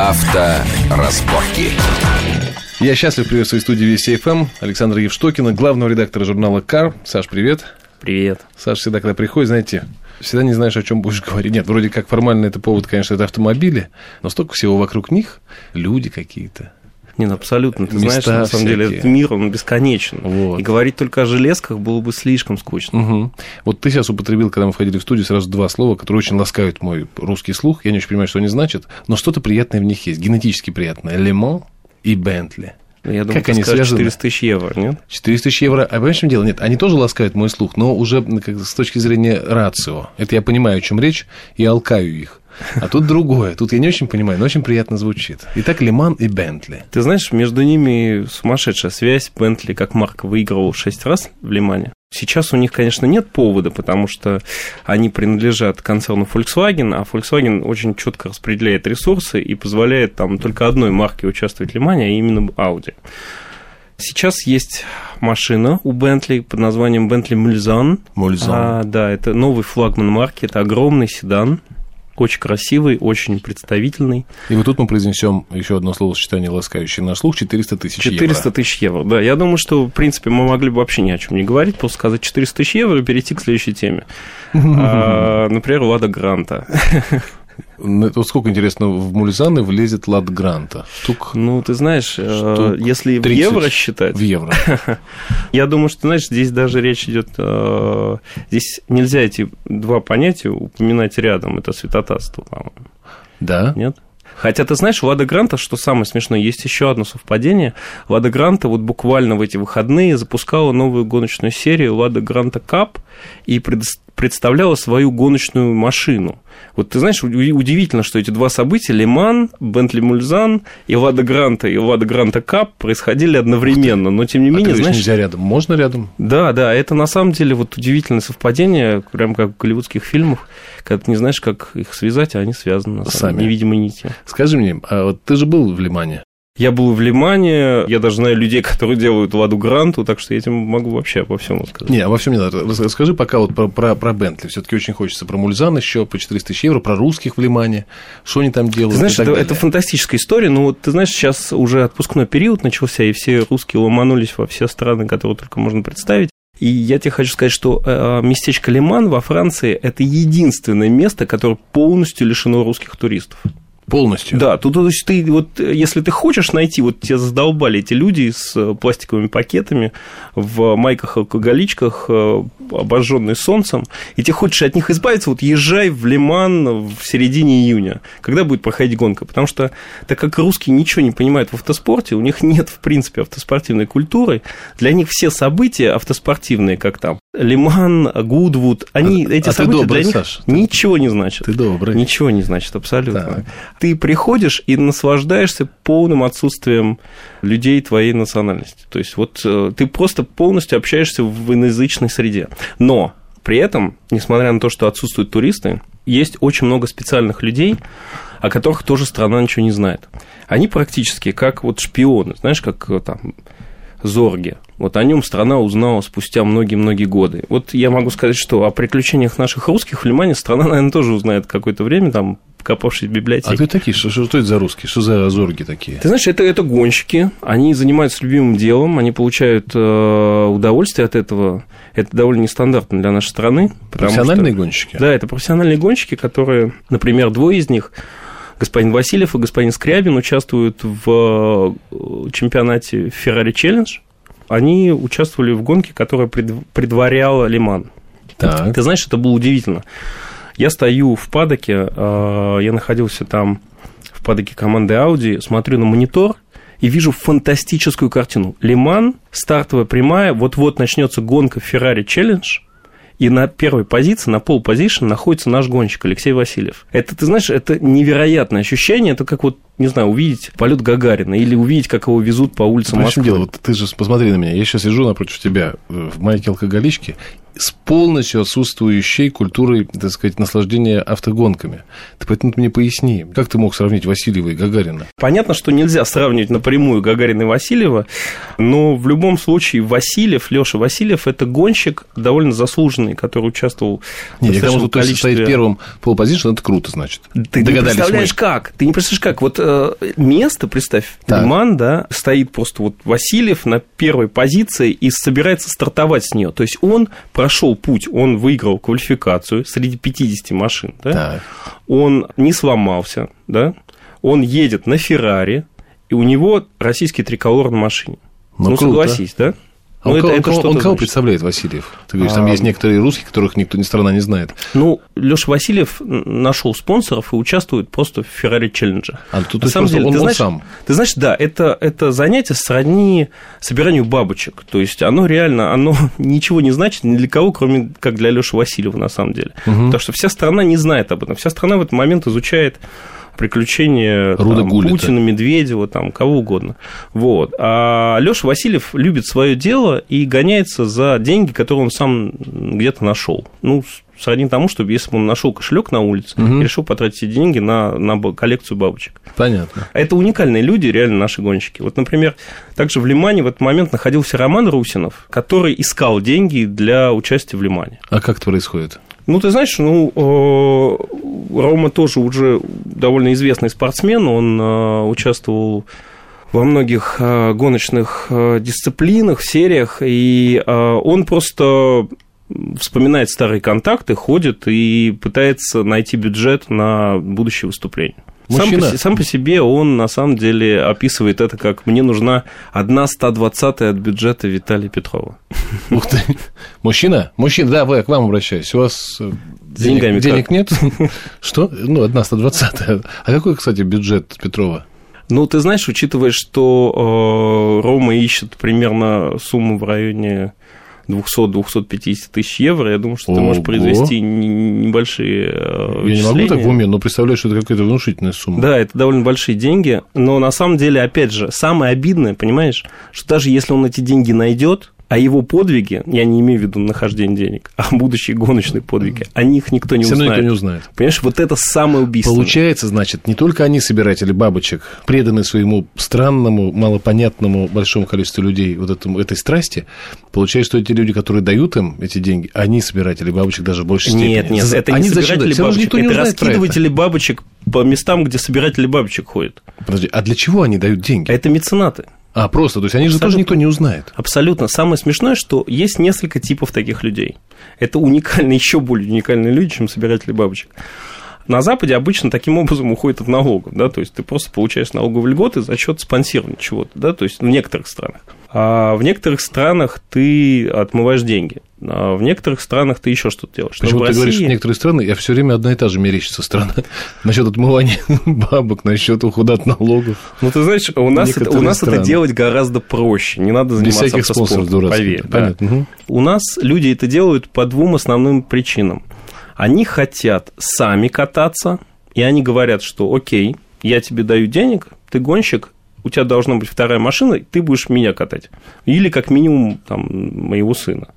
Авторазборки. Я счастлив приветствовать в студии Вести ФМ Александра Евштокина, главного редактора журнала «Кар». Саш, привет. Привет. Саш всегда, когда приходит, знаете, всегда не знаешь, о чем будешь говорить. Нет, вроде как формально это повод, конечно, это автомобили, но столько всего вокруг них, люди какие-то. Не, ну абсолютно. Ты знаешь, на самом деле, этот мир, он бесконечен. Вот. И говорить только о железках было бы слишком скучно. Мгм. Вот ты сейчас употребил, когда мы входили в студию, сразу два слова, которые очень ласкают мой русский слух. Я не очень понимаю, что они значат, но что-то приятное в них есть, генетически приятное. Лемон и Бентли. Я думаю, Как они скажешь связаны? 400 тысяч евро, нет? 400 тысяч евро. А понимаешь, в чем дело? Нет, они тоже ласкают мой слух, но уже ну, как, с точки зрения рацио. Это я понимаю, о чем речь, и алкаю их. А тут другое. Тут я не очень понимаю, но очень приятно звучит. Итак, Лиман и Бентли. Ты знаешь, между ними сумасшедшая связь. Бентли, как марка, выигрывал 6 раз в Лимане. Сейчас у них, конечно, нет повода, потому что они принадлежат концерну Volkswagen, а Volkswagen очень четко распределяет ресурсы и позволяет там только одной марке участвовать в Лимане, а именно Audi. Сейчас есть машина у Bentley под названием Bentley Mulsanne. Мульзон. А, да, это новый флагман марки, это огромный седан, очень красивый, очень представительный. И вот тут мы произнесем еще одно словосочетание, ласкающее на слух, 400 тысяч 400 евро. тысяч евро. Да, я думаю, что, в принципе, мы могли бы вообще ни о чем не говорить, просто сказать 400 тысяч евро и перейти к следующей теме. А, Например, Лада Гранта. Вот сколько, интересно, в Мульзаны влезет лад Гранта? Штук Ну, ты знаешь, э, Штук если в 30 евро считать, в евро. я думаю, что, знаешь, здесь даже речь идет... э, Здесь нельзя эти два понятия упоминать рядом. Это святотатство, по-моему. Да? Нет? Хотя, ты знаешь, у Лада Гранта, что самое смешное, есть еще одно совпадение. Лада Гранта вот буквально в эти выходные запускала новую гоночную серию Лада Гранта Кап и предос- представляла свою гоночную машину. Вот ты знаешь, уди- удивительно, что эти два события, Лиман, Бентли Мульзан и Лада Гранта, и Лада Гранта Кап происходили одновременно, но тем не А ты менее, знаешь... нельзя рядом. Можно рядом? Да, да, это на самом деле вот удивительное совпадение, прям как в голливудских фильмах, когда ты не знаешь, как их связать, а они связаны на самом Сами. невидимой нитью. Скажи мне, а вот ты же был в Лимане? Я был в Лимане, я даже знаю людей, которые делают Ладу Гранту, так что я этим могу вообще обо всем рассказать. Не, во всем не надо. Рас- Расскажи пока вот про, про, про Бентли. Все-таки очень хочется про Мульзан еще, по 400 тысяч евро, про русских в Лимане, что они там делают. Ты знаешь, это, это фантастическая история, но вот ты знаешь, сейчас уже отпускной период начался, и все русские ломанулись во все страны, которые только можно представить. И я тебе хочу сказать, что э, местечко Лиман во Франции – это единственное место, которое полностью лишено русских туристов. Полностью. Да, тут то есть ты вот если ты хочешь найти, вот тебя задолбали эти люди с пластиковыми пакетами в майках-алкоголичках, э, обожженные солнцем, и ты хочешь от них избавиться, вот езжай в Лиман в середине июня, когда будет проходить гонка, потому что так как русские ничего не понимают в автоспорте, у них нет в принципе автоспортивной культуры, для них все события автоспортивные, как там Лиман, Гудвуд, они А- эти а ты события добрый, для них Саш, ты- ничего не значат. Ты добрый. Ничего не значит, абсолютно. Так. Ты приходишь и наслаждаешься полным отсутствием людей твоей национальности. То есть вот э, ты просто полностью общаешься в иноязычной среде. Но при этом, несмотря на то, что отсутствуют туристы, есть очень много специальных людей, о которых тоже страна ничего не знает. Они практически как вот шпионы, знаешь, как э, там Зорге. Вот о нем страна узнала спустя многие-многие годы. Вот я могу сказать, что о приключениях наших русских в Лимане страна, наверное, тоже узнает какое-то время, там, копавшись в библиотеке. А кто такие? Что, что, что это за русские? Что за азорги такие? Ты знаешь, это, это гонщики, они занимаются любимым делом, они получают э, удовольствие от этого. Это довольно нестандартно для нашей страны. Профессиональные что- гонщики? Да, это профессиональные гонщики, которые, например, двое из них, господин Васильев и господин Скрябин, участвуют в э, чемпионате Ferrari Challenge. Они участвовали в гонке, которая пред- предваряла Лиман. Так. Ты знаешь, это было удивительно. Я стою в падоке, э, я находился там в падоке команды Audi, смотрю на монитор и вижу фантастическую картину. Лиман, стартовая прямая, вот-вот начнется гонка Ferrari Challenge, и на первой позиции, на пол позиции находится наш гонщик Алексей Васильев. Это, ты знаешь, это невероятное ощущение. Это как вот, не знаю, увидеть полет Гагарина или увидеть, как его везут по улицам Понимаешь, в чем Москвы. дело? Вот ты же посмотри на меня. Я сейчас сижу напротив тебя э, в майке алкоголички. С полностью отсутствующей культурой, так сказать, наслаждения автогонками. Ты поэтому мне поясни, как ты мог сравнить Васильева и Гагарина? Понятно, что нельзя сравнивать напрямую Гагарина и Васильева, но в любом случае Васильев, Леша Васильев, это гонщик довольно заслуженный, который участвовал Нет, в достаточном количестве... стоит первым полпозиции, это круто, значит. Ты не представляешь, мы. как? Ты не представляешь, как? Вот э, место, представь, так. Лиман, да, стоит просто вот Васильев на первой позиции и собирается стартовать с нее. То есть он прошел путь, он выиграл квалификацию среди 50 машин, да? Так. он не сломался, да? он едет на Феррари, и у него российский триколор на машине. Ну, ну согласись, да? А ну, он, это, это он, он кого знает? представляет Васильев? Ты говоришь, там а... есть некоторые русские, которых никто, ни страна не знает. Ну, Леша Васильев нашел спонсоров и участвует просто в Ferrari Challenge. А тут На самом деле, он, ты знаешь, сам. Ты знаешь, да, это, это занятие сродни собиранию бабочек. То есть оно реально, оно ничего не значит ни для кого, кроме как для Леши Васильева на самом деле. Угу. Потому что вся страна не знает об этом. Вся страна в этот момент изучает приключения там, Путина, Медведева, там, кого угодно. Вот. А Леша Васильев любит свое дело и гоняется за деньги, которые он сам где-то нашел. Ну, сродни тому, чтобы если бы он нашел кошелек на улице угу. и решил потратить эти деньги на, на коллекцию бабочек. Понятно. Это уникальные люди, реально наши гонщики. Вот, например, также в Лимане в этот момент находился Роман Русинов, который искал деньги для участия в Лимане. А как это происходит? Ну, ты знаешь, ну, э, Рома тоже уже довольно известный спортсмен, он э, участвовал во многих э, гоночных дисциплинах, сериях, и он просто вспоминает старые контакты, ходит и пытается найти бюджет на будущее выступление. Сам по, сам по себе он на самом деле описывает это как «мне нужна одна 120 от бюджета Виталия Петрова». Ух ты. Мужчина? Мужчина, да, вы, к вам обращаюсь. У вас э, денег, денег нет? Что? Ну, одна 120 А какой, кстати, бюджет Петрова? Ну, ты знаешь, учитывая, что э, Рома ищет примерно сумму в районе 200-250 тысяч евро, я думаю, что Ого. ты можешь произвести небольшие э, Я не могу так в уме, но представляю, что это какая-то внушительная сумма. Да, это довольно большие деньги, но на самом деле, опять же, самое обидное, понимаешь, что даже если он эти деньги найдет, а его подвиги, я не имею в виду нахождение денег, а будущие гоночные подвиги, о них никто не Все узнает. никто не узнает. Понимаешь, вот это самое убийство. Получается, значит, не только они, собиратели бабочек, преданы своему странному, малопонятному большому количеству людей вот этому, этой страсти, получается, что эти люди, которые дают им эти деньги, они собиратели бабочек даже в большей степени. Нет, нет, это они не собиратели бабочек, это раскидыватели бабочек по местам, где собиратели бабочек ходят. Подожди, а для чего они дают деньги? Это меценаты. А, просто, то есть они же тоже никто не узнает. Абсолютно. Самое смешное, что есть несколько типов таких людей. Это уникальные, еще более уникальные люди, чем собиратели бабочек. На Западе обычно таким образом уходит от налогов, да, то есть ты просто получаешь налоговые льготы за счет спонсирования чего-то, да, то есть в некоторых странах. А в некоторых странах ты отмываешь деньги. А в некоторых странах ты еще что-то делаешь. Почему ты России... говоришь, в некоторые страны, я все время одна и та же мерещится страна. Насчет отмывания бабок, насчет ухода от налогов. Ну, ты знаешь, у нас, это, у нас это делать гораздо проще. Не надо заниматься Без всяких автоспортом, поверь. Понятно. Да. Угу. У нас люди это делают по двум основным причинам. Они хотят сами кататься, и они говорят, что окей, я тебе даю денег, ты гонщик, у тебя должна быть вторая машина, ты будешь меня катать. Или как минимум там, моего сына.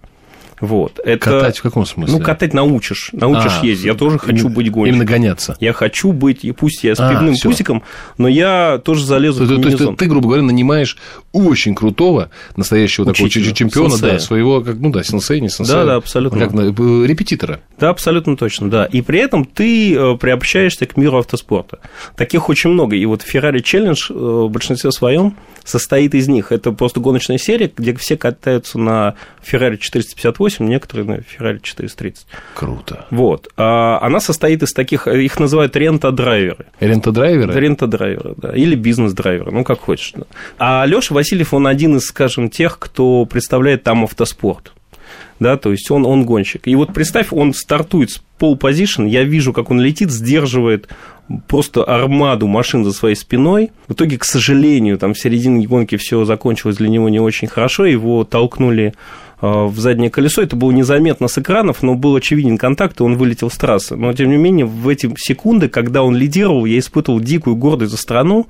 Вот. Это... Катать в каком смысле? Ну, катать научишь, научишь а, ездить. Я тоже хочу быть гонщиком. Именно гоняться. Я хочу быть, и пусть я с а, пивным всё. пусиком, но я тоже залезу то, в То есть ты, ты, грубо говоря, нанимаешь очень крутого, настоящего Учителя, такого чемпиона, сенсея. да, своего, как, ну да, сенсей, не сенсей. Да, да, абсолютно. Как э, репетитора. Да, абсолютно точно, да. И при этом ты э, приобщаешься к миру автоспорта. Таких очень много. И вот Ferrari Challenge э, в большинстве своем состоит из них. Это просто гоночная серия, где все катаются на Ferrari 458, некоторые на Ferrari 430. Круто. Вот. А она состоит из таких, их называют рента-драйверы. Рента-драйверы? Рента-драйверы, да. Или бизнес-драйверы, ну, как хочешь. Да. А Леша Васильев, он один из, скажем, тех, кто представляет там автоспорт да, то есть он, он гонщик. И вот представь, он стартует с пол позишн, я вижу, как он летит, сдерживает просто армаду машин за своей спиной. В итоге, к сожалению, там в середине гонки все закончилось для него не очень хорошо, его толкнули в заднее колесо. Это было незаметно с экранов, но был очевиден контакт, и он вылетел с трассы. Но, тем не менее, в эти секунды, когда он лидировал, я испытывал дикую гордость за страну,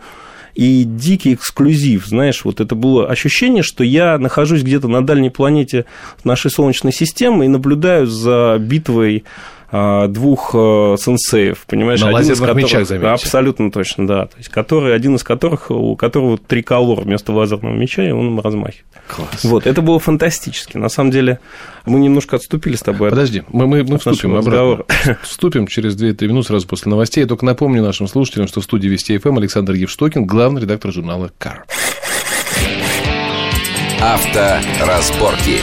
и дикий эксклюзив, знаешь, вот это было ощущение, что я нахожусь где-то на дальней планете нашей Солнечной системы и наблюдаю за битвой двух э, сенсеев, понимаешь? На один лазерных из которых, мечах, заметьте. Абсолютно точно, да. То есть, который, один из которых, у которого триколор вместо лазерного меча, и он им размахивает. Класс. Вот, это было фантастически. На самом деле, мы немножко отступили с тобой. от- Подожди, мы, мы, мы вступим обратно. Вступим через 2-3 минуты сразу после новостей. Я только напомню нашим слушателям, что в студии Вести ФМ Александр Евштокин, главный редактор журнала «Кар». Авторазборки.